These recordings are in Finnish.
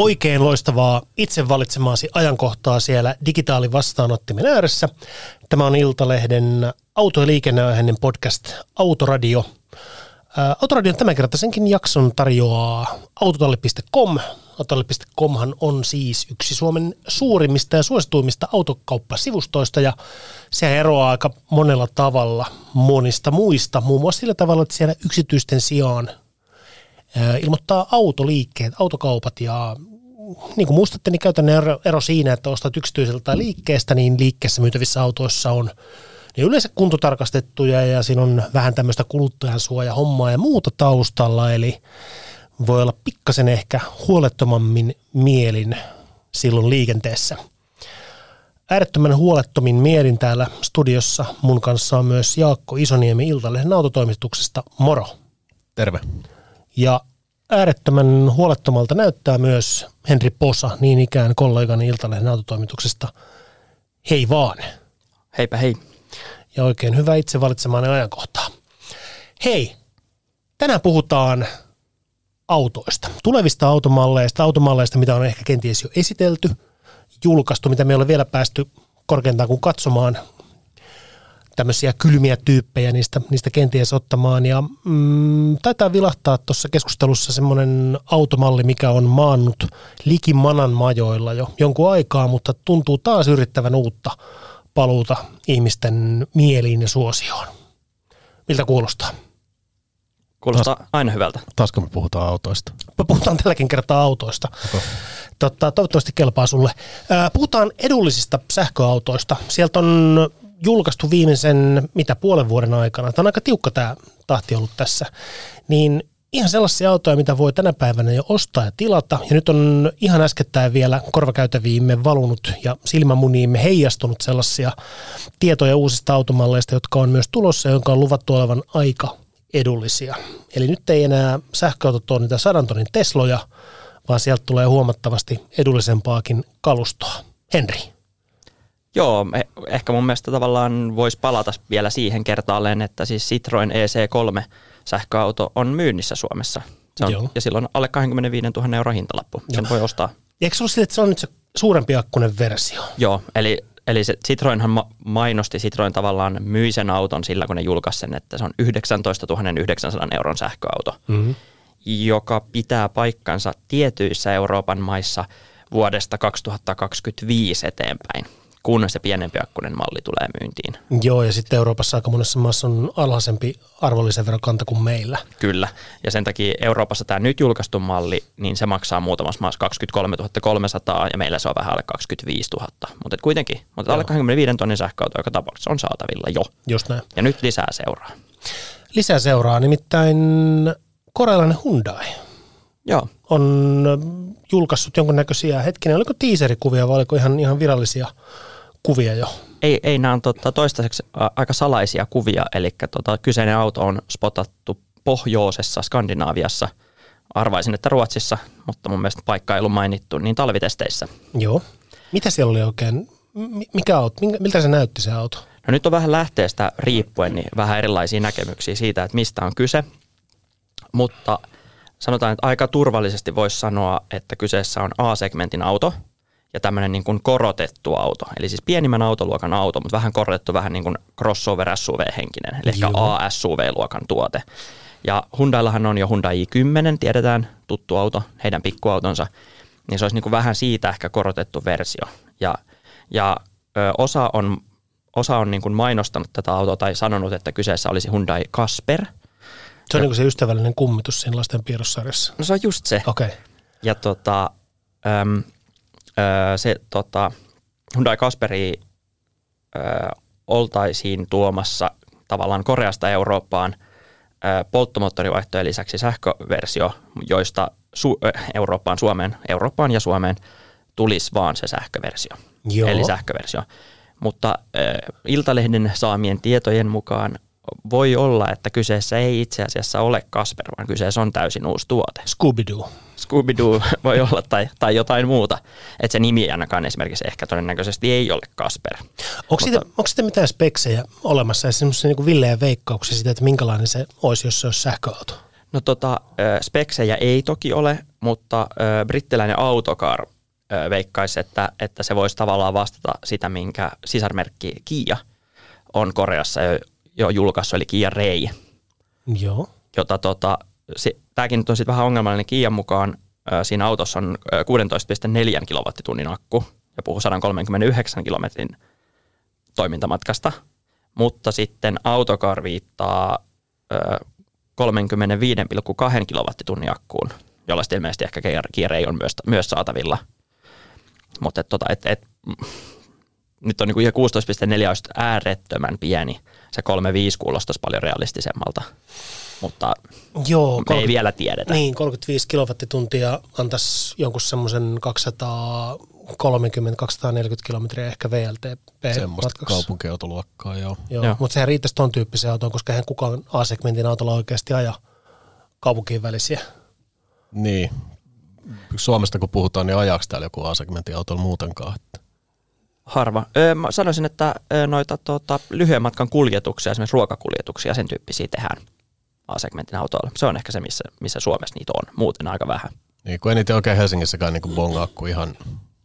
Oikein loistavaa itse valitsemaasi ajankohtaa siellä digitaalivastaanottimen ääressä. Tämä on Iltalehden auto- ja liikenneaiheinen podcast Autoradio. Autoradion tämänkertaisenkin jakson tarjoaa autotalli.com. Autotalli.comhan on siis yksi Suomen suurimmista ja suosituimmista autokauppasivustoista ja se eroaa aika monella tavalla monista muista, muun muassa sillä tavalla, että siellä yksityisten sijaan ilmoittaa autoliikkeet, autokaupat ja niin kuin muistatte, niin käytännön ero, ero siinä, että ostat yksityiseltä liikkeestä, niin liikkeessä myytävissä autoissa on niin yleensä kuntotarkastettuja ja siinä on vähän tämmöistä kuluttajansuoja-hommaa ja muuta taustalla, eli voi olla pikkasen ehkä huolettomammin mielin silloin liikenteessä. Äärettömän huolettomin mielin täällä studiossa mun kanssa on myös Jaakko Isoniemi Iltalehden autotoimituksesta. Moro! Terve. Ja äärettömän huolettomalta näyttää myös Henri Posa, niin ikään kollegani Iltalehden autotoimituksesta. Hei vaan. Heipä hei. Ja oikein hyvä itse valitsemaan ajankohtaa. Hei, tänään puhutaan autoista. Tulevista automalleista, automalleista, mitä on ehkä kenties jo esitelty, julkaistu, mitä me ei ole vielä päästy korkeintaan kuin katsomaan tämmöisiä kylmiä tyyppejä niistä, niistä kenties ottamaan. Ja mm, taitaa vilahtaa tuossa keskustelussa semmoinen automalli, mikä on maannut likimanan majoilla jo jonkun aikaa, mutta tuntuu taas yrittävän uutta paluuta ihmisten mieliin ja suosioon. Miltä kuulostaa? Kuulostaa aina hyvältä. Taasko me puhutaan autoista? Me puhutaan tälläkin kertaa autoista. Okay. Totta, toivottavasti kelpaa sulle. Puhutaan edullisista sähköautoista. Sieltä on julkaistu viimeisen, mitä puolen vuoden aikana, tämä on aika tiukka tämä tahti ollut tässä, niin ihan sellaisia autoja, mitä voi tänä päivänä jo ostaa ja tilata. Ja nyt on ihan äskettäin vielä korvakäytäviimme valunut ja silmämuniimme heijastunut sellaisia tietoja uusista automalleista, jotka on myös tulossa ja jonka on luvattu olevan aika edullisia. Eli nyt ei enää sähköautot ole niitä sadan tonnin Tesloja, vaan sieltä tulee huomattavasti edullisempaakin kalustoa. Henri. Joo, ehkä mun mielestä tavallaan voisi palata vielä siihen kertaalleen, että siis Citroen EC3 sähköauto on myynnissä Suomessa. Se on, Joo. ja silloin alle 25 000 euro hintalappu. Sen Joo. voi ostaa. Eikö se ole sille, että se on nyt se suurempi akkunen versio? Joo, eli, eli se Citroenhan mainosti, Citroen tavallaan myi sen auton sillä, kun ne julkaisi sen, että se on 19 900 euron sähköauto, mm-hmm. joka pitää paikkansa tietyissä Euroopan maissa vuodesta 2025 eteenpäin kun se pienempi akkunen malli tulee myyntiin. Joo, ja sitten Euroopassa aika monessa maassa on alhaisempi arvonlisäverokanta kuin meillä. Kyllä, ja sen takia Euroopassa tämä nyt julkaistu malli, niin se maksaa muutamassa maassa 23 300 ja meillä se on vähän alle 25 000. Mutta kuitenkin, mutta alle 25 tonnin sähköauto joka tapauksessa on saatavilla jo. Just näin. Ja nyt lisää seuraa. Lisää seuraa, nimittäin korealainen Hyundai. Joo. On julkaissut jonkunnäköisiä, hetkinen, oliko tiiserikuvia vai oliko ihan, ihan virallisia kuvia jo? Ei, ei nämä on tota, toistaiseksi aika salaisia kuvia, eli tota, kyseinen auto on spotattu pohjoisessa Skandinaaviassa. Arvaisin, että Ruotsissa, mutta mun mielestä paikka ei ollut mainittu, niin talvitesteissä. Joo. Mitä siellä oli oikein? Mikä auto? Miltä se näytti se auto? No nyt on vähän lähteestä riippuen niin vähän erilaisia näkemyksiä siitä, että mistä on kyse. Mutta sanotaan, että aika turvallisesti voisi sanoa, että kyseessä on A-segmentin auto – ja tämmöinen niin kuin korotettu auto. Eli siis pienimmän autoluokan auto, mutta vähän korotettu, vähän niin kuin crossover SUV-henkinen, eli ehkä A-SUV-luokan tuote. Ja Hyundaillahan on jo Hyundai i10, tiedetään, tuttu auto, heidän pikkuautonsa, niin se olisi niin kuin vähän siitä ehkä korotettu versio. Ja, ja ö, osa on, osa on niin kuin mainostanut tätä autoa tai sanonut, että kyseessä olisi Hyundai Kasper. Se on ja, niin kuin se ystävällinen kummitus siinä lasten piirrossarjassa. No se on just se. Okei. Okay. Ja tota, äm, se tota, Hyundai Kasperi ö, oltaisiin tuomassa tavallaan Koreasta Eurooppaan ö, polttomoottorivaihtojen lisäksi sähköversio, joista su- ö, Eurooppaan, Suomeen, Eurooppaan ja Suomeen tulisi vaan se sähköversio. Joo. Eli sähköversio. Mutta äh, Iltalehden saamien tietojen mukaan voi olla, että kyseessä ei itse asiassa ole Kasper, vaan kyseessä on täysin uusi tuote. Scooby-Doo. Scooby-Doo voi olla tai, tai jotain muuta. Että se nimi ainakaan esimerkiksi ehkä todennäköisesti ei ole Kasper. Onko siitä, onko siitä mitään speksejä olemassa semmoisia niin villejä veikkauksia siitä, että minkälainen se olisi, jos se olisi sähköauto? No tota, speksejä ei toki ole, mutta brittiläinen autokar veikkaisi, että, että se voisi tavallaan vastata sitä, minkä sisarmerkki Kia on Koreassa jo, julkaissut, eli Kia Ray. Joo. Jota tota, se, tämäkin nyt on sitten vähän ongelmallinen Kian mukaan. Siinä autossa on 16,4 kilowattitunnin akku ja puhuu 139 kilometrin toimintamatkasta, mutta sitten autokar viittaa 35,2 kilowattitunnin akkuun, jolla sitten ilmeisesti ehkä kiire on myös, myös saatavilla. Mutta et, tota, et, et, nyt on niin 16,4 olisi äärettömän pieni. Se 3,5 kuulostaisi paljon realistisemmalta, mutta Joo, me 30, ei vielä tiedetä. Niin, 35 kilowattituntia antaisi jonkun semmoisen 230-240 kilometriä ehkä VLTP Semmoista kaupunkiautoluokkaa, joo. joo, joo. Mutta sehän riittäisi ton tyyppiseen autoon, koska eihän kukaan A-segmentin autolla oikeasti aja kaupunkien välisiä. Niin. Suomesta kun puhutaan, niin ajaako täällä joku A-segmentin autolla muutenkaan? Että harva. Öö, mä sanoisin, että noita tota, lyhyen matkan kuljetuksia, esimerkiksi ruokakuljetuksia, sen tyyppisiä tehdään A-segmentin autoilla. Se on ehkä se, missä, missä Suomessa niitä on. Muuten aika vähän. Niin, kun ei niitä oikein Helsingissäkään niin bongaa kuin ihan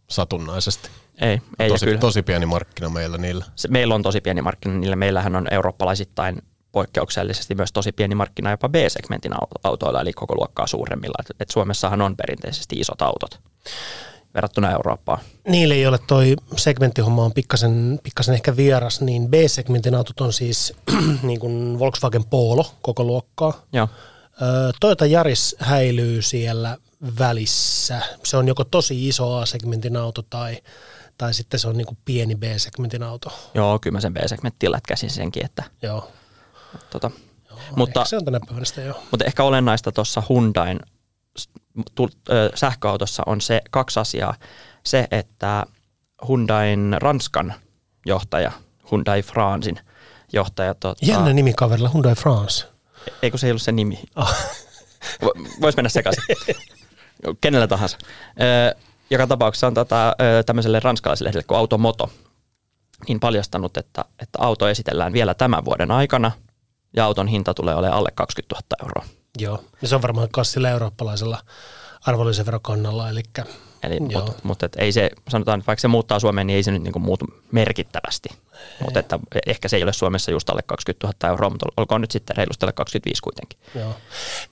satunnaisesti. Ei, ei tosi, kyllä. tosi pieni markkina meillä niillä. Se, meillä on tosi pieni markkina niillä. Meillähän on eurooppalaisittain poikkeuksellisesti myös tosi pieni markkina jopa B-segmentin autoilla, eli koko luokkaa suuremmilla. Et, et Suomessahan on perinteisesti isot autot verrattuna Eurooppaan. Niille, joille toi segmenttihomma on pikkasen, pikkasen ehkä vieras, niin B-segmentin autot on siis niin kuin Volkswagen Polo koko luokkaa. Joo. Toyota Yaris häilyy siellä välissä. Se on joko tosi iso A-segmentin auto tai, tai sitten se on niin kuin pieni B-segmentin auto. Joo, kyllä mä sen B-segmentin lätkäsin senkin, että Joo. Tota, Joo, mutta, se on tänä päivänä sitä joo. Mutta ehkä olennaista tuossa Hyundain sähköautossa on se kaksi asiaa. Se, että Hyundain Ranskan johtaja, Hyundai Francein johtaja. Tota, Jännä nimi kaverilla, Hyundai France. Eikö se ei ollut se nimi? Oh. Voisi mennä sekaisin. Kenellä tahansa. Ö, joka tapauksessa on tota, tämmöiselle ranskalaiselle lehdelle kuin Automoto niin paljastanut, että, että auto esitellään vielä tämän vuoden aikana ja auton hinta tulee olemaan alle 20 000 euroa. Joo, ja se on varmaan myös sillä eurooppalaisella arvonlisäverokannalla, eli Eli, mutta mut, et ei se, sanotaan, että vaikka se muuttaa Suomeen, niin ei se nyt niinku muutu merkittävästi. Mutta että ehkä se ei ole Suomessa just alle 20 000 euroa, mutta olkoon nyt sitten reilusti alle 25 kuitenkin. Joo.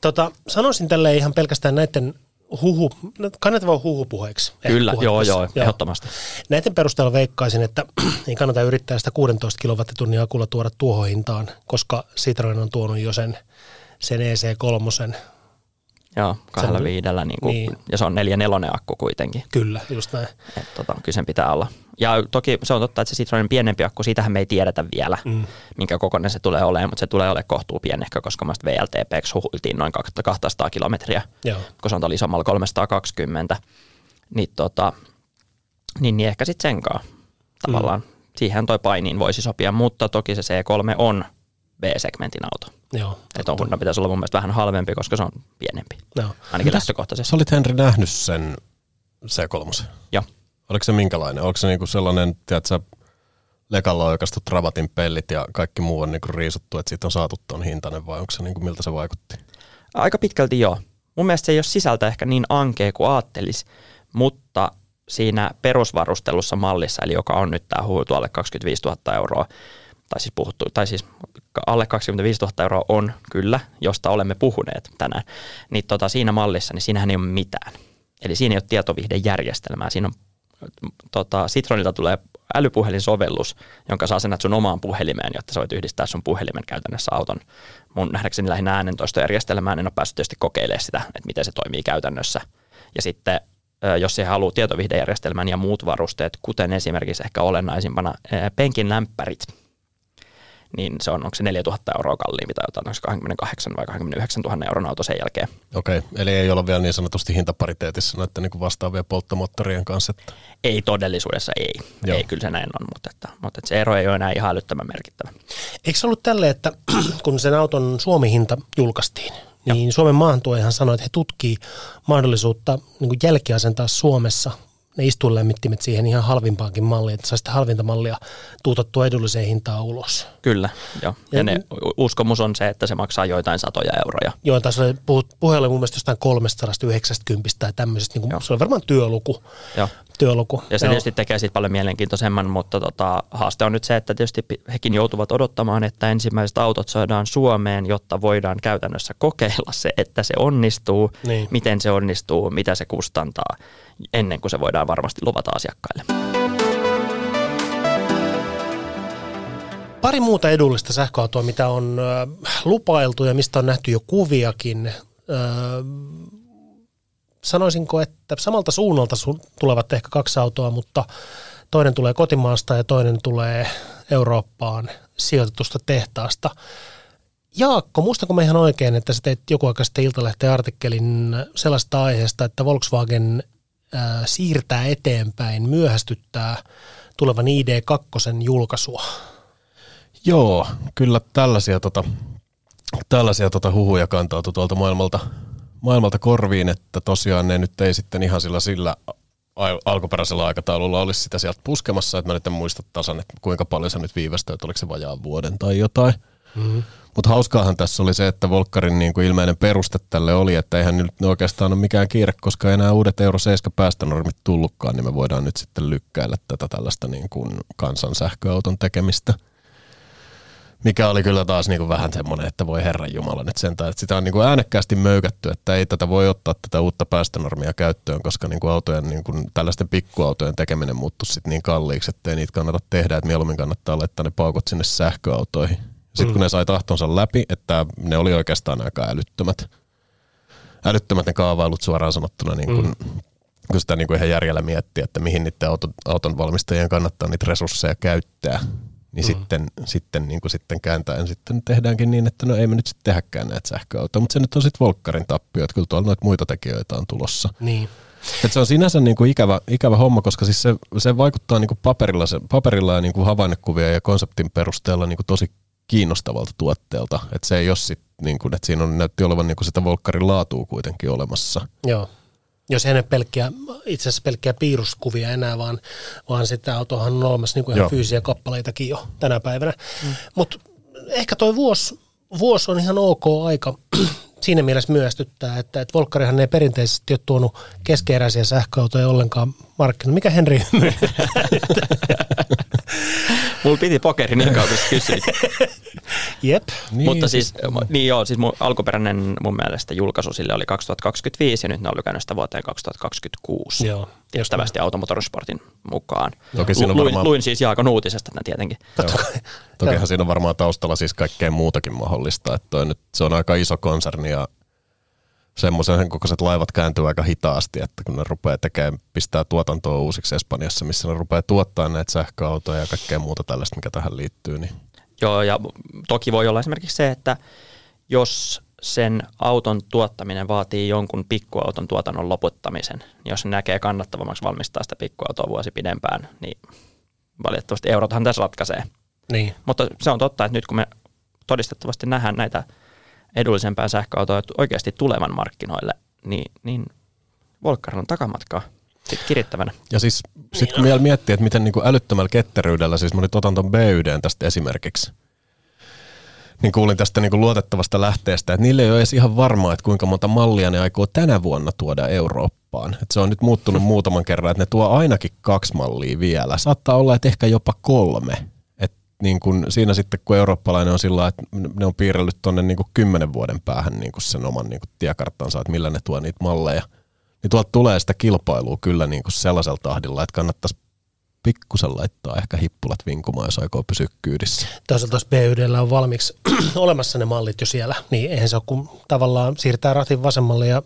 Tota, sanoisin tälle ihan pelkästään näiden huhu, kannattavaa huhupuheeksi. Kyllä, joo, joo, joo, ehdottomasti. Näiden perusteella veikkaisin, että ei kannata yrittää sitä 16 kilowattitunnin akulla tuoda tuohon hintaan, koska Citroen on tuonut jo sen, sen EC3 Joo, kahdella sen, viidellä, niin kuin, niin. ja se on neljä nelonen akku kuitenkin. Kyllä, just näin. Et, tota, kyllä sen pitää olla. Ja toki se on totta, että se Citroenin pienempi akku, siitähän me ei tiedetä vielä, mm. minkä kokoinen se tulee olemaan, mutta se tulee olemaan kohtuu pienehkö, koska mä VLTP huhultiin noin 200 kilometriä, Joo. kun se on tuolla isommalla 320. Niin, tota, niin, niin ehkä sitten senkaan tavallaan. Mm. Siihen toi painiin voisi sopia, mutta toki se C3 on B-segmentin auto. Joo. Että on Honda pitäisi olla mun mielestä vähän halvempi, koska se on pienempi. Joo. Ainakin Mitäs, lähtökohtaisesti. Sä olit Henri nähnyt sen C3. Joo. Oliko se minkälainen? Oliko se niinku sellainen, tiedätkö, lekalla oikeastaan travatin pellit ja kaikki muu on niinku riisuttu, että siitä on saatu ton hintainen vai onko se niinku, miltä se vaikutti? Aika pitkälti joo. Mun mielestä se ei ole sisältä ehkä niin ankea kuin ajattelisi, mutta siinä perusvarustelussa mallissa, eli joka on nyt tämä huutu alle 25 000 euroa, tai siis, puhuttu, tai siis alle 25 000 euroa on kyllä, josta olemme puhuneet tänään, niin tota, siinä mallissa, niin siinähän ei ole mitään. Eli siinä ei ole tietovihdejärjestelmää. Siinä on, tota, Citronilta tulee älypuhelinsovellus, jonka saa asennat sun omaan puhelimeen, jotta sä voit yhdistää sun puhelimen käytännössä auton. Mun nähdäkseni lähinnä äänentoistojärjestelmään en ole päässyt tietysti kokeilemaan sitä, että miten se toimii käytännössä. Ja sitten jos se haluaa tietovihdejärjestelmän ja muut varusteet, kuten esimerkiksi ehkä olennaisimpana penkin lämpärit, niin se on, onko se 4000 euroa kalliimpi tai jotain, onko se 28 vai 29 000 euron auto sen jälkeen. Okei, eli ei olla vielä niin sanotusti hintapariteetissa näiden niin vastaavien polttomoottorien kanssa. Että... Ei todellisuudessa, ei. Joo. Ei, kyllä se näin on, mutta, että, mutta että se ero ei ole enää ihan älyttömän merkittävä. Eikö se ollut tälle, että kun sen auton Suomi-hinta julkaistiin, niin Suomen maahantuojahan sanoi, että he tutkii mahdollisuutta niin jälkiasentaa Suomessa ne istuinlämmittimet siihen ihan halvimpaankin malliin, että saa sitä halvinta mallia tuutattua edulliseen hintaan ulos. Kyllä, joo. Ja, Ja- ne, uskomus on se, että se maksaa joitain satoja euroja. Joo, tässä oli puhut, puhe oli mun mielestä jostain 390 tai tämmöisestä, niin kuin, se on varmaan työluku. Joo. työluku. Ja se Joo. tietysti tekee siitä paljon mielenkiintoisemman, mutta tota, haaste on nyt se, että tietysti hekin joutuvat odottamaan, että ensimmäiset autot saadaan Suomeen, jotta voidaan käytännössä kokeilla se, että se onnistuu, Niin. miten se onnistuu, mitä se kustantaa, ennen kuin se voidaan varmasti luvata asiakkaille. Pari muuta edullista sähköautoa, mitä on lupailtu ja mistä on nähty jo kuviakin. Sanoisinko, että samalta suunnalta su- tulevat ehkä kaksi autoa, mutta toinen tulee kotimaasta ja toinen tulee Eurooppaan sijoitetusta tehtaasta. Jaakko, muistanko mä ihan oikein, että sä teit joku aika sitten Iltalehteen artikkelin sellaista aiheesta, että Volkswagen siirtää eteenpäin, myöhästyttää tulevan ID2 julkaisua. Joo, kyllä tällaisia, tota, tällaisia tota huhuja kantautui tuolta maailmalta, maailmalta korviin, että tosiaan ne nyt ei sitten ihan sillä, sillä alkuperäisellä aikataululla olisi sitä sieltä puskemassa, että mä nyt en muista tasan, että kuinka paljon se nyt viivästyi, että oliko se vajaan vuoden tai jotain. Mm-hmm. Mutta hauskaahan tässä oli se, että Volkkarin niin kuin ilmeinen peruste tälle oli, että eihän nyt oikeastaan ole mikään kiire, koska enää uudet Euro 7 päästönormit tullutkaan, niin me voidaan nyt sitten lykkäillä tätä tällaista niin kuin kansan sähköauton tekemistä. Mikä oli kyllä taas niin kuin vähän semmoinen, että voi herran jumala nyt sentään, että sitä on niin kuin äänekkäästi möykätty, että ei tätä voi ottaa tätä uutta päästönormia käyttöön, koska niin kuin autojen, niin kuin tällaisten pikkuautojen tekeminen muuttuu sitten niin kalliiksi, että ei niitä kannata tehdä, että mieluummin kannattaa laittaa ne paukut sinne sähköautoihin. Sitten kun ne sai tahtonsa läpi, että ne oli oikeastaan aika älyttömät, älyttömät ne kaavailut suoraan sanottuna, niin kuin, kun sitä niin kuin ihan järjellä miettii, että mihin niiden auton, auton valmistajien kannattaa niitä resursseja käyttää, niin mm. sitten, sitten, niin kuin sitten kääntäen sitten tehdäänkin niin, että no ei me nyt sitten tehdäkään näitä sähköautoja, mutta se nyt on sitten Volkkarin tappio, että kyllä tuolla noita muita tekijöitä on tulossa. Niin. Et se on sinänsä niin kuin ikävä, ikävä homma, koska siis se, se vaikuttaa niin kuin paperilla, se, paperilla ja niin kuin havainnekuvia ja konseptin perusteella niin kuin tosi kiinnostavalta tuotteelta. Että se ei ole sit, niin kuin, että siinä on, näytti olevan niin kuin sitä Volkkarin laatua kuitenkin olemassa. Joo. Jos ei ole pelkkiä, itse asiassa pelkkiä piiruskuvia enää, vaan, vaan sitä autohan on olemassa niin kuin ihan Joo. fyysisiä kappaleitakin jo tänä päivänä. Mm. Mutta ehkä toi vuosi, vuosi on ihan ok aika siinä mielessä myöstyttää, että, että Volkkarihan ei perinteisesti ole tuonut keskeeräisiä sähköautoja ollenkaan markkinoille. Mikä Henri Mulla piti pokeri niin kauan, kun kysyit. Jep. Niin, Mutta siis, niin joo, siis mun alkuperäinen mun mielestä julkaisu sille oli 2025 ja nyt ne on lykännyt sitä vuoteen 2026. Joo, Tiettävästi Automotorsportin mukaan. Toki siinä on luin, varmaan- luin siis Jaakon uutisesta tämän tietenkin. Tokihan siinä on varmaan taustalla siis kaikkea muutakin mahdollista. Että nyt, se on aika iso konserni ja semmoisen sen kokoiset laivat kääntyy aika hitaasti, että kun ne rupeaa tekemään, pistää tuotantoa uusiksi Espanjassa, missä ne rupeaa tuottaa näitä sähköautoja ja kaikkea muuta tällaista, mikä tähän liittyy, niin Joo, ja toki voi olla esimerkiksi se, että jos sen auton tuottaminen vaatii jonkun pikkuauton tuotannon loputtamisen, niin jos näkee kannattavammaksi valmistaa sitä pikkuautoa vuosi pidempään, niin valitettavasti eurothan tässä ratkaisee. Niin. Mutta se on totta, että nyt kun me todistettavasti nähdään näitä edullisempää sähköautoja oikeasti tulevan markkinoille, niin, niin Volkkarilla on takamatkaa sitten kirittävänä. Ja siis sitten kun vielä miettii, että miten niin kuin älyttömällä ketteryydellä, siis mä nyt otan ton BYDn tästä esimerkiksi, niin kuulin tästä niin kuin luotettavasta lähteestä, että niille ei ole edes ihan varmaa, että kuinka monta mallia ne aikoo tänä vuonna tuoda Eurooppaan. Että se on nyt muuttunut muutaman kerran, että ne tuo ainakin kaksi mallia vielä. Saattaa olla, että ehkä jopa kolme. Niin kuin siinä sitten, kun eurooppalainen on sillä että ne on piirrellyt tuonne niin kymmenen vuoden päähän niin sen oman niin tiekarttansa, että millä ne tuo niitä malleja niin tuolta tulee sitä kilpailua kyllä niin sellaisella tahdilla, että kannattaisi pikkusen laittaa ehkä hippulat vinkumaan, jos aikoo pysyä kyydissä. Toisaalta jos BYDllä on valmiiksi olemassa ne mallit jo siellä, niin eihän se ole kun tavallaan siirtää ratin vasemmalle ja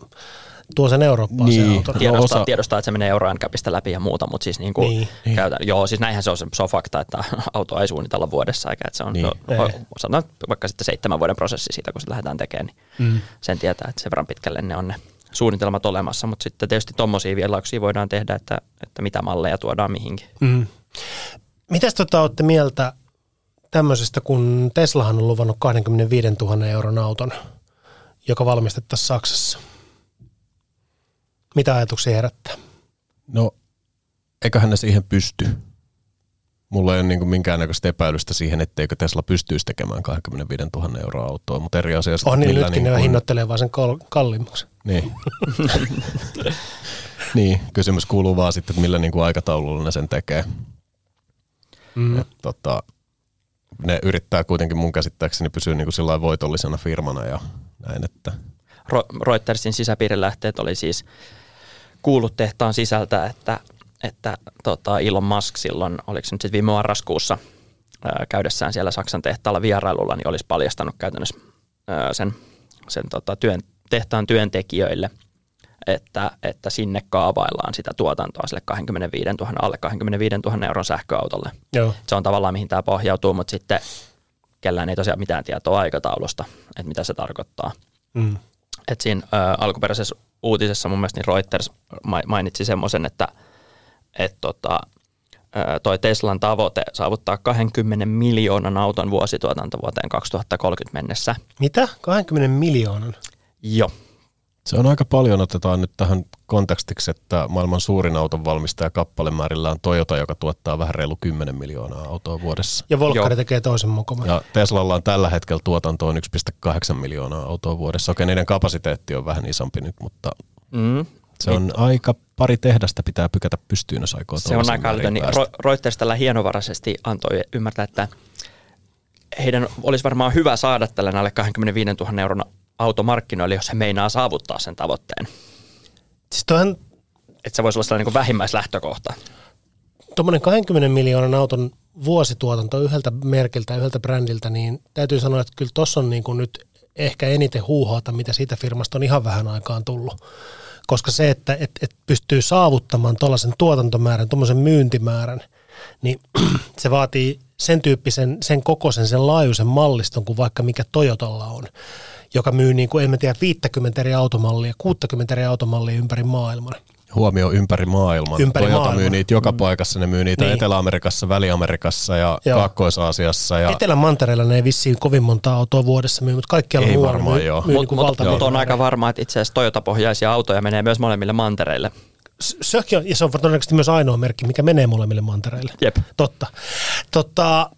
tuo sen Eurooppaan Niin. se auto. No Tiedostaa, osa- tiedostaa, että se menee Euro NCAPista läpi ja muuta, mutta siis niin kuin Niin. niin. Käytän, joo, siis näinhän se on, se, se on fakta, että auto ei suunnitella vuodessa, eikä että se on, Niin. niin. Ei. sanotaan vaikka sitten seitsemän vuoden prosessi siitä, kun se lähdetään tekemään, niin mm. sen tietää, että sen verran pitkälle ne on ne suunnitelmat olemassa, mutta sitten tietysti tuommoisia vielauksia voidaan tehdä, että, että mitä malleja tuodaan mihinkin. Mm. Mitäs tota olette mieltä tämmöisestä, kun Teslahan on luvannut 25 000 euron auton, joka valmistettaisiin Saksassa? Mitä ajatuksia herättää? No, eiköhän ne siihen pysty. Mulla ei ole niin minkäännäköistä epäilystä siihen, etteikö Tesla pystyisi tekemään 25 000 euroa autoa, mutta eri asia sitten, On niin nytkin, niin ne kuin- hinnoittelee vaan sen kal- kalliimmaksi. Niin. niin, kysymys kuuluu vaan sitten, että millä niin kuin aikataululla ne sen tekee. Mm. Et, tota, ne yrittää kuitenkin mun käsittääkseni pysyä niin kuin voitollisena firmana ja näin, että Ro- Reutersin sisäpiirilähteet oli siis kuullut tehtaan sisältä, että, että tota Elon Musk silloin, oliko se nyt sitten viime marraskuussa ää, käydessään siellä Saksan tehtaalla vierailulla, niin olisi paljastanut käytännössä ää, sen, sen tota työn, tehtaan työntekijöille, että, että sinne kaavaillaan sitä tuotantoa sille 25 000, alle 25 000 euron sähköautolle. Joo. Se on tavallaan mihin tämä pohjautuu, mutta sitten kellään ei tosiaan mitään tietoa aikataulusta, että mitä se tarkoittaa. Mm. Et siinä ä, alkuperäisessä uutisessa mun mielestä niin Reuters ma- mainitsi semmoisen, että et tota, toi Teslan tavoite saavuttaa 20 miljoonan auton vuosituotanto vuoteen 2030 mennessä. Mitä? 20 miljoonan? Joo. Se on aika paljon, otetaan nyt tähän kontekstiksi, että maailman suurin auton valmistaja kappalemäärillä on Toyota, joka tuottaa vähän reilu 10 miljoonaa autoa vuodessa. Ja Volkkari Joo. tekee toisen mokoman. Ja Teslalla on tällä hetkellä tuotantoon 1,8 miljoonaa autoa vuodessa. Okei, niiden kapasiteetti on vähän isompi nyt, mutta Mm. se on aika pari tehdasta pitää pykätä pystyyn, jos aikoo Se on aika älytön. Niin Reuters tällä hienovaraisesti antoi ymmärtää, että heidän olisi varmaan hyvä saada tällainen alle 25 000 euron auto markkinoille, jos he meinaa saavuttaa sen tavoitteen. Siis toihan Että se voisi olla sellainen niin kuin vähimmäislähtökohta. tuommoinen 20 miljoonan auton vuosituotanto yhdeltä merkiltä, yhdeltä brändiltä, niin täytyy sanoa, että kyllä tuossa on niin kuin nyt ehkä eniten huuhaata, mitä siitä firmasta on ihan vähän aikaan tullut. Koska se, että et, et pystyy saavuttamaan tuollaisen tuotantomäärän, tuommoisen myyntimäärän, niin se vaatii sen tyyppisen, sen kokoisen, sen laajuisen malliston kuin vaikka mikä Toyotalla on, joka myy niin kuin, en mä tiedä, 50 eri automallia, 60 eri automallia ympäri maailman. Huomio ympäri maailman. Ympäri Toyota maailman. myy niitä joka paikassa. Ne myy niitä Niin. Etelä-Amerikassa, Väli-Amerikassa ja Joo. Kaakkois-Aasiassa. Ja Etelän mantereella ne ei vissiin kovin monta autoa vuodessa myy, mutta kaikkialla Ei muualla varmaan, myy, joo. myy Mutta niin mut, mut on aika varma, että itse asiassa Toyota-pohjaisia autoja menee myös molemmille mantereille. S- Sekin on, ja se on todennäköisesti myös ainoa merkki, mikä menee molemmille mantereille. Jep. Totta. Totta,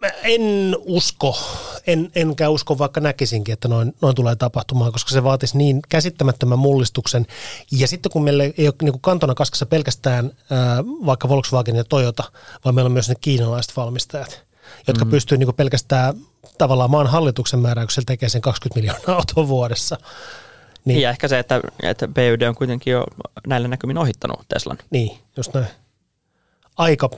mä en usko, en, enkä usko vaikka näkisinkin, että noin, noin tulee tapahtumaan, koska se vaatisi niin käsittämättömän mullistuksen. Ja sitten kun meillä ei ole niin kuin kantona kaskassa pelkästään ää, vaikka Volkswagen ja Toyota, vaan meillä on myös ne kiinalaiset valmistajat, jotka mm. pystyy niin kuin pelkästään tavallaan maan hallituksen määräyksellä tekemään sen 20 miljoonaa autoa vuodessa. Niin. Niin, Ja ehkä se, että, että BYD on kuitenkin jo näillä näkymin ohittanut Teslan. niin just näin. Aika,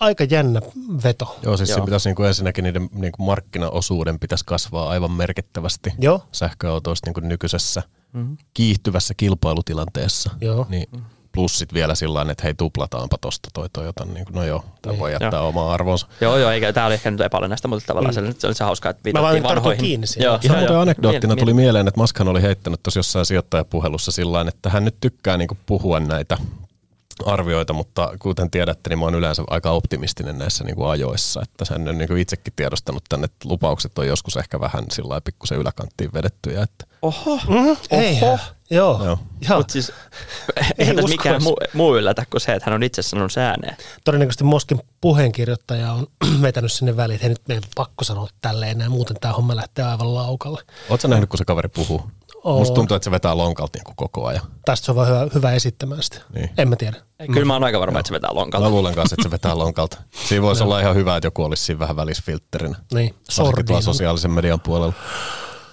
aika jännä veto. Joo, siis Joo. Joo. pitäisi niinku ensinnäkin niiden niinku markkinaosuuden pitäisi kasvaa aivan merkittävästi Joo. sähköautoista niinku nykyisessä Mm-hmm. kiihtyvässä kilpailutilanteessa. Joo. Niin plus sit vielä sillä tavalla, että hei tuplataanpa tosta toi Toyota, niin no joo, tämä Niin. voi jättää Joo. omaa arvonsa. Joo, joo, eikä tämä oli ehkä nyt epäolennaista, mutta tavallaan mm. se, oli se hauskaa, että Mä vaan viitattiin vanhoihin. kiinni siihen. Joo, Ihan joo, muuten joo. anekdoottina Miel- tuli mieleen, että Maskhan oli heittänyt tuossa jossain sijoittajapuhelussa sillä tavalla, että hän nyt tykkää niinku puhua näitä arvioita, mutta kuten tiedätte, niin mä oon yleensä aika optimistinen näissä niinku ajoissa, että hän on niinku itsekin tiedostanut tänne, että lupaukset on joskus ehkä vähän sillä lailla pikkusen yläkanttiin vedettyjä, että Oho, Mm, ei, joo. Joo. joo. mutta siis eihän tässä mikään muu, muu yllätä kuin se, että hän on itse sanonut se ääneen. Todennäköisesti Moskin puheenkirjoittaja on vetänyt sinne väliin, että hei, nyt meidän pakko sanoa tälleen enää, muuten tämä homma lähtee aivan laukalle. Oletko nähnyt, kun se kaveri puhuu? Oo. Musta tuntuu, että se vetää lonkalta niin koko ajan. Tästä se on vaan hyvä, hyvä esittämään sitä. Niin. En mä tiedä. Mm. Kyllä mä oon aika varma, että se vetää lonkalta. Mä luulen kanssa, että se vetää lonkalta. Siinä voisi olla ihan hyvä, että joku olisi siinä vähän välisfiltterinä. Niin, sordiin. sosiaalisen median puolella.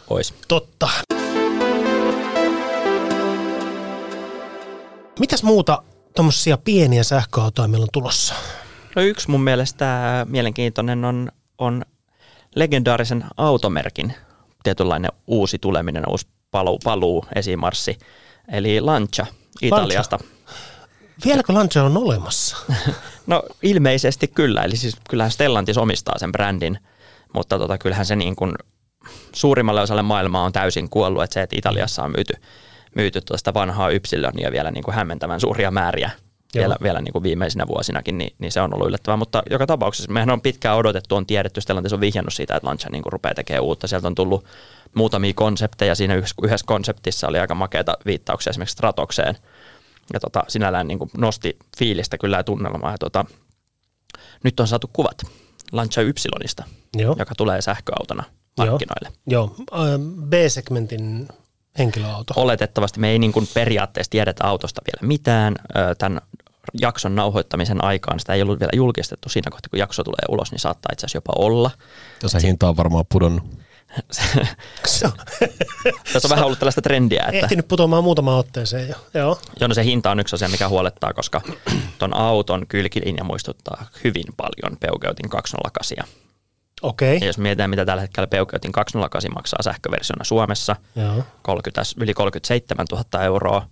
Ois. Totta. Mitäs muuta tuommoisia pieniä sähköautoja meillä on tulossa? No yksi mun mielestä mielenkiintoinen on, on legendaarisen automerkin tietynlainen uusi tuleminen, uusi paluu, paluu esimarssi. Eli Lancia Italiasta. Vieläkö Lancia on olemassa? No ilmeisesti kyllä, eli siis kyllähän Stellantis omistaa sen brändin, mutta tota, kyllähän se niin kuin suurimmalle osalle maailmaa on täysin kuollut, että se, että Italiassa on myyty, myyty tuosta vanhaa Ypsilonia vielä niin kuin hämmentävän suuria määriä Joo. vielä, vielä niin kuin viimeisinä vuosinakin, niin, niin, se on ollut yllättävää. Mutta joka tapauksessa mehän on pitkään odotettu, on tiedetty, Stellantis on vihjannut siitä, että Lancia niin kuin rupeaa tekemään uutta. Sieltä on tullut muutamia konsepteja. Siinä yhdessä, konseptissa oli aika makeita viittauksia esimerkiksi Stratokseen. Ja tota, sinällään niin kuin nosti fiilistä kyllä ja tunnelmaa. Ja tota, nyt on saatu kuvat Lancia Ypsilonista, Joo. joka tulee sähköautona Joo. markkinoille. Joo, ähm, B-segmentin henkilöauto. Oletettavasti me ei niin kuin periaatteessa tiedetä autosta vielä mitään. Tämän jakson nauhoittamisen aikaan sitä ei ollut vielä julkistettu siinä kohtaa, kun jakso tulee ulos, niin saattaa itse asiassa jopa olla. Se hinta on varmaan pudonnut. Se on Tässä on vähän ollut tällaista trendiä, että ehtinyt putoamaan muutamaan otteeseen jo. Joo. joo, no se hinta on yksi asia, mikä huolettaa, koska ton auton kylkilinja muistuttaa hyvin paljon Peukeutin 208. Okei. Ja jos mietitään, mitä tällä hetkellä Peukeutin 208 maksaa sähköversiona Suomessa, Joo. 30, yli 37 000 euroa,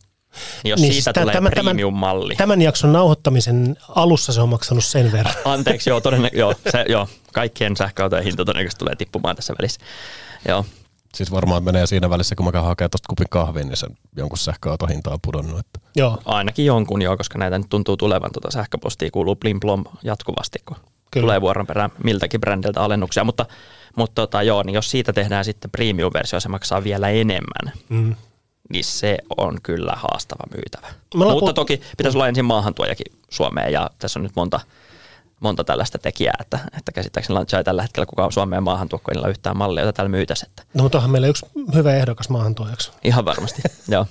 jos Niin siis siitä tä- tulee tämä- tämän- premium-malli, Tämän jakson nauhoittamisen alussa se on maksanut sen verran. Anteeksi, joo, todennä, joo, se, joo, kaikkien sähköautojen hinta todennäköisesti tulee tippumaan tässä välissä. Joo, Siis varmaan menee siinä välissä, kun mä käyn hakemaan tuosta kupin kahvin, niin sen jonkun sähköauton hinta on pudonnut. Että Joo, ainakin jonkun joo, koska näitä nyt tuntuu tulevan tuota sähköpostia, kuuluu blim blom jatkuvasti, kun. Kyllä. tulee vuoron perään miltäkin brändiltä alennuksia. Mutta, mutta tota, joo, niin jos siitä tehdään sitten premium-versio, se maksaa vielä enemmän, mm. Niin se on kyllä haastava myytävä. Mutta puhut- toki pitäisi olla ensin maahantuojakin Suomeen ja tässä on nyt monta, monta tällaista tekijää, että, että käsittääkseni Lancia ei tällä hetkellä kukaan Suomeen maahan tuo, kun ei niillä yhtään mallia, jota täällä myytäisi. Että no mutta onhan meillä yksi hyvä ehdokas maahantuojaksi. Ihan varmasti, joo.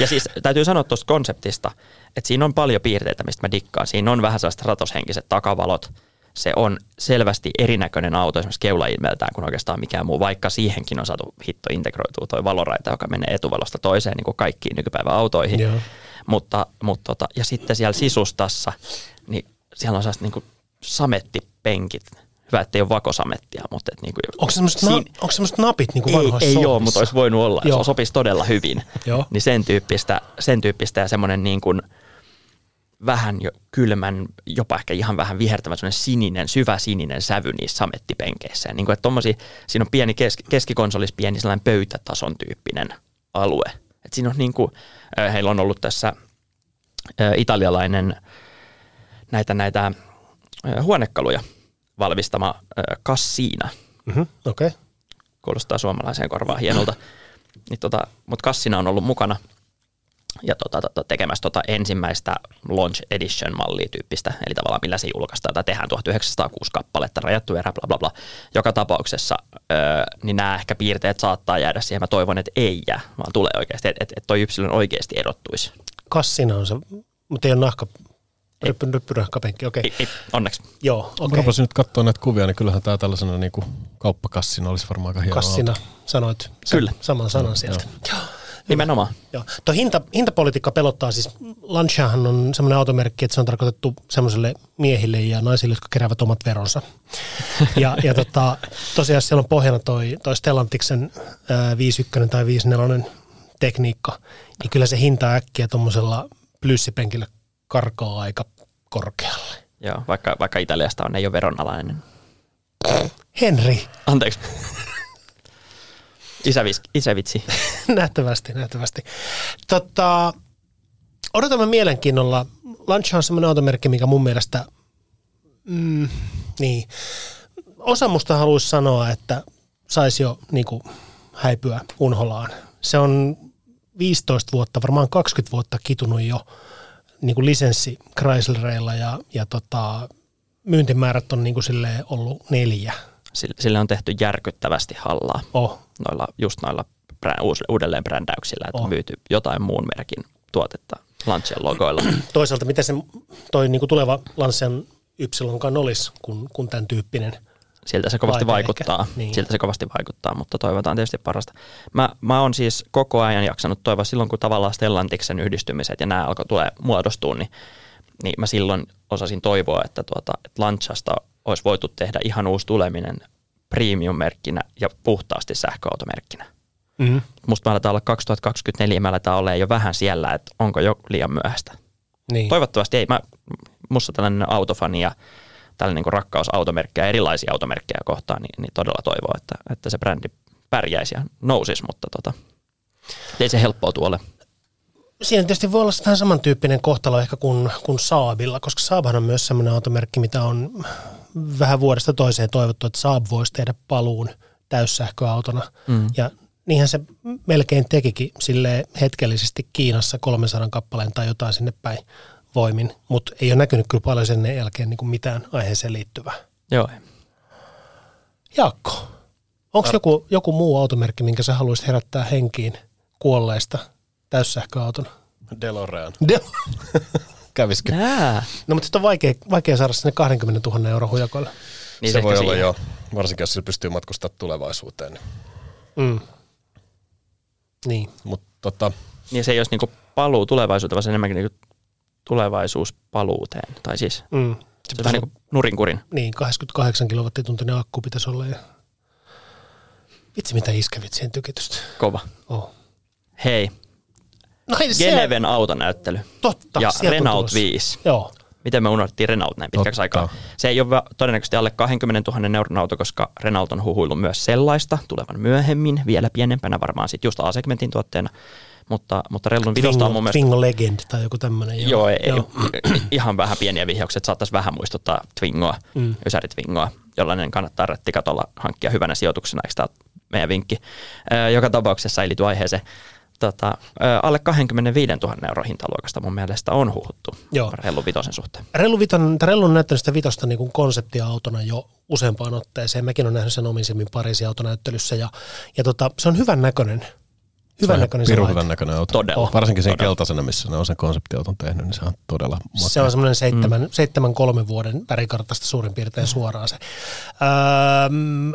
Ja siis täytyy sanoa tuosta konseptista, että siinä on paljon piirteitä, mistä mä dikkaan. Siinä on vähän sellaiset ratoshenkiset takavalot. Se on selvästi erinäköinen auto esimerkiksi keulailmeltään kuin oikeastaan mikään muu, vaikka siihenkin on saatu hitto integroitua toi valoraita, joka menee etuvalosta toiseen niin kuin kaikkiin nykypäivän autoihin. Joo. Mutta, mutta tota, ja sitten siellä sisustassa, niin siellä on sellaiset niin kuin samettipenkit. Hyvä, että ei ole vakosamettia, mutta et niin kuin, Onko semmoiset, na- onko semmoiset napit niin kuin ei, ei ole, mutta olisi voinut olla. Joo. Se sopisi todella hyvin. Joo. Niin sen tyyppistä, sen tyyppistä ja semmoinen niin kuin vähän jo kylmän, jopa ehkä ihan vähän vihertävä semmoinen sininen, syvä sininen sävy niissä samettipenkeissä. Ja Niin kuin, että tommosia, siinä on pieni keski, keskikonsolis, pieni sellainen pöytätason tyyppinen alue. Et siinä on niin kuin, heillä on ollut tässä italialainen näitä, näitä huonekaluja valmistama Cassina – Mhm, Okei. Okay. kuulostaa suomalaiseen korvaan hienolta. Niin tota, Mutta Kassina on ollut mukana ja tota, tota, tekemässä tota ensimmäistä launch edition mallia tyyppistä, eli tavallaan millä se julkaistaan, tai tehdään 1906 kappaletta, rajattu erä, bla bla bla. Joka tapauksessa öö, niin nämä ehkä piirteet saattaa jäädä siihen, mä toivon, että ei jää, vaan tulee oikeasti, että et, et toi yksilön oikeasti erottuisi. Kassina on se, mutta ei ole nahka, ryppy, ryppynahkapenkki, okei. Ei, ei, onneksi. Joo, okay. okei. Rupesin nyt katsoa näitä kuvia, niin kyllähän tämä tällaisena niin kuin kauppakassina olisi varmaan aika hieno Kassina, auto. sanoit Kyllä. saman sanan sieltä. Joo. Nimenomaan. Joo. Tuo hinta, hintapolitiikka pelottaa siis. Lanciahan on semmoinen automerkki, että se on tarkoitettu semmoiselle miehille ja naisille, jotka keräävät omat veronsa. Ja, ja tota, tosiaan siellä on pohjana toi, toi Stellantiksen ää, 51 tai 54 tekniikka, niin kyllä se hinta äkkiä tuommoisella plyssipenkillä karkaa aika korkealle. Joo, vaikka, vaikka Italiasta on, ei ole veronalainen. Henri, Anteeksi. Isävis, isävitsi. nähtävästi, nähtävästi. Tota, odotamme mielenkiinnolla. Lancia on semmoinen automerkki, mikä mun mielestä, mm, niin, osa musta haluaisi sanoa, että saisi jo niin kuin, häipyä unholaan. Se on 15 vuotta, varmaan 20 vuotta kitunut jo niin kuin lisenssi Chryslereilla ja, ja tota, myyntimäärät on niin kuin silleen ollut neljä. Sille, on tehty järkyttävästi hallaa Oh, noilla, just noilla brä, uus, uudelleen brändäyksillä, että on On. myyty jotain muun merkin tuotetta Lancian logoilla. toisaalta miten se toi niin kuin tuleva Lancian Ypsilonkaan olisi, kun, kun tämän tyyppinen. Siltä se kovasti vaikuttaa. ehkä, niin. Siltä se kovasti vaikuttaa, mutta toivotaan tietysti parasta. Mä, mä oon siis koko ajan jaksanut toivoa silloin, kun tavallaan Stellantiksen yhdistymiset ja nämä alkoi tulee muodostua, niin, niin mä silloin osasin toivoa, että, tuota, että Lanciasta olisi voitu tehdä ihan uusi tuleminen premium-merkkinä ja puhtaasti sähköautomerkkinä. Mm. Musta me aletaan olla 2024, me aletaan olla jo vähän siellä, että onko jo liian myöhäistä. Niin. Toivottavasti ei. Mä, musta tällainen autofani ja tällainen niin rakkaus automerkkejä, erilaisia automerkkejä kohtaan, niin, niin todella toivoo, että, että se brändi pärjäisi ja nousisi, mutta tota, ei se helppoa tuolle. Siinä tietysti voi olla vähän samantyyppinen kohtalo ehkä kuin, kuin Saabilla, koska Saabhan on myös sellainen automerkki, mitä on vähän vuodesta toiseen toivottu, että Saab voisi tehdä paluun täyssähköautona. Mm. Ja niinhän se melkein tekikin sille hetkellisesti Kiinassa 300 kappaleen tai jotain sinne päin voimin, mutta ei ole näkynyt kyllä paljon sen jälkeen niin kuin mitään aiheeseen liittyvää. Joo. Jaakko, onko joku, joku muu automerkki, minkä sä haluaisit herättää henkiin kuolleista täyssähköauton? DeLorean. De- Kävisikö? Nää. no mutta sitten on vaikea, vaikea saada sinne 20 000 euro hujakoille. Niin se ehkä voi olla siihen. jo, varsinkin jos sillä pystyy matkustamaan tulevaisuuteen. Niin. Mm. Niin. Mutta tota, Niin se ei olisi niinku paluu tulevaisuuteen, vaan se enemmänkin niinku tulevaisuus paluuteen. Tai siis Mm. se on vähän niin kuin nurinkurin. Niin, 88 kilowattituntinen akku pitäisi olla. Ja... Vitsi, mitä iskevitsien tykitystä. Kova. Oh. Hei, No ei se, Geneven autonäyttely totta. ja Renault tulossa. 5. Joo, Miten me unohdettiin Renault näin pitkäksi Totta. aikaa? Se ei ole todennäköisesti alle 20 000 euron auto, koska Renault on huhuillut myös sellaista tulevan myöhemmin, vielä pienempänä varmaan sitten just A-segmentin tuotteena. Mutta, mutta Rellun vitosta on mun mielestä... Twingo Legend tai joku tämmöinen. Joo, ei, ei, ihan vähän pieniä vihjauksia, että saattaisi vähän muistuttaa Twingoa, Mm. Ysäri Twingoa, jollainen kannattaa rettikatolla hankkia hyvänä sijoituksena, eikö tämä meidän vinkki? Ö, joka tapauksessa ei liity aiheeseen. Tota, alle 25 000 euro hintaluokasta mun mielestä on huhuttu Joo. Rellun vitosen suhteen. Rellu, Viton, Rellu on näyttänyt sitä vitosta niin kuin konseptiautona jo useampaan otteeseen. Mäkin olen nähnyt sen omin silmin Pariisin autonäyttelyssä ja, ja tota, se on hyvän näköinen. Hyvän näköinen se laite. hyvän näköinen auto. Todella. Oh, Varsinkin sen Todella. keltaisena, missä ne on sen konseptiauton tehnyt, niin se on todella makea. Se on semmoinen seitsemän, mm. seitsemän kolmen vuoden värikartasta suurin piirtein suoraan se. Öö,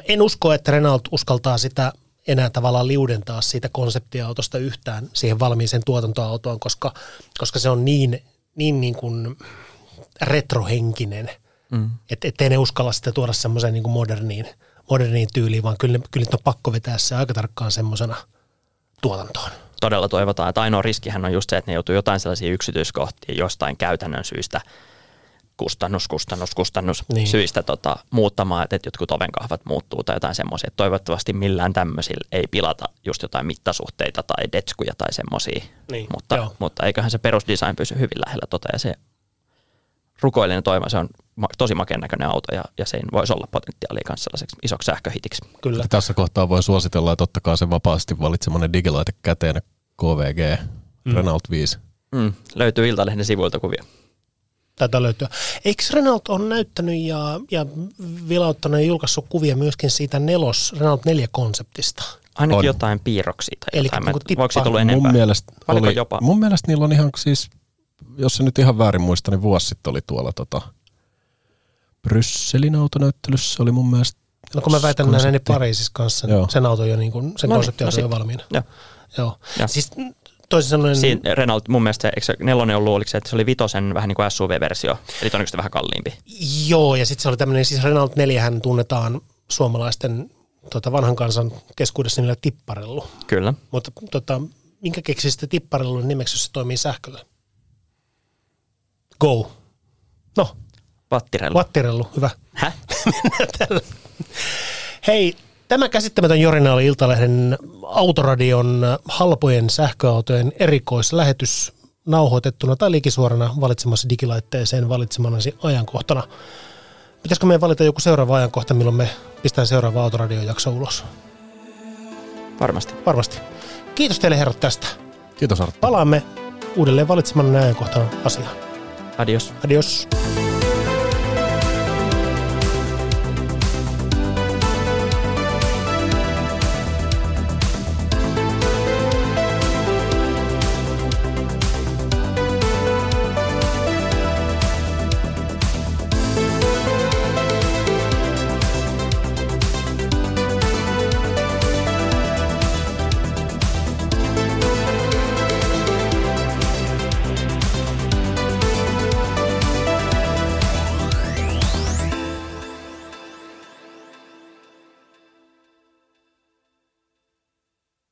en usko, että Renault uskaltaa sitä enää tavallaan liudentaa siitä konseptiautosta yhtään siihen valmiiseen tuotantoautoon, koska, koska se on niin, niin, niin kuin retrohenkinen, mm. että ettei ne uskalla sitä tuoda semmoiseen niin kuin moderniin, moderniin tyyliin, vaan kyllä, kyllä on pakko vetää se aika tarkkaan semmoisena tuotantoon. Todella toivotaan, että ainoa riskihän on just se, että ne joutuu jotain sellaisia yksityiskohtia jostain käytännön syistä kustannus, kustannus, kustannus Niin. syistä tota, muuttamaan, että jotkut ovenkahvat muuttuu tai jotain semmoisia. Toivottavasti millään tämmöisillä ei pilata just jotain mittasuhteita tai detskuja tai semmoisia. Niin, mutta, joo. mutta eiköhän se perusdesign pysy hyvin lähellä tota ja se rukoillinen toima, se on tosi makeen näköinen auto ja, ja siinä voisi olla potentiaalia myös sellaiseksi isoksi sähköhitiksi. Kyllä. Tässä kohtaa voi suositella, että ottakaa se vapaasti valitsemanne digilaite käteen KVG mm. Renault 5. Mm, löytyy Iltalehden sivuilta kuvia. Taitaa löytyä. Eikö Renault on näyttänyt ja, ja vilauttanut ja julkaissut kuvia myöskin siitä nelos, Renault 4-konseptista? Ainakin On. jotain piirroksia tai Eli jotain. Mä- Voiko siitä tulla enempää? Mun mielestä, Oliko oli, jopa? mun mielestä niillä on ihan siis, jos se nyt ihan väärin muista, niin vuosi sitten oli tuolla tota, Brysselin autonäyttelyssä oli mun mielestä No kun mä väitän konsepti. nähneeni Pariisissa kanssa, Joo. sen auto jo niin kuin, sen No niin, konseptiauto no jo valmiina. Joo. Joo. Ja. Siis toisin sanoen, Siinä Renault mun mielestä, se, eikö se nelonen ollut, oliko se, että se oli vitosen vähän niin kuin SUV-versio, eli todennäköisesti vähän kalliimpi. joo, ja sitten se oli tämmöinen, siis Renault 4 hän tunnetaan suomalaisten tota, vanhan kansan keskuudessa nimellä tipparellu. Kyllä. Mutta tota, minkä keksi sitten tipparellun nimeksi, jos se toimii sähköllä? Go. No, Vattirellu. vattirellu, hyvä. Häh? Hei, tämä käsittämätön jorina oli Iltalehden Autoradion halpojen sähköautojen erikoislähetys nauhoitettuna tai liikisuorana valitsemassa digilaitteeseen valitsemanasi ajankohtana. Pitäisikö meidän valita joku seuraava ajankohta, milloin me pistään seuraava Autoradion jakso ulos? Varmasti. Varmasti. Kiitos teille herrat tästä. Kiitos Arttu. Palaamme uudelleen valitsemanne ajankohtana asiaan. Adios. Adios.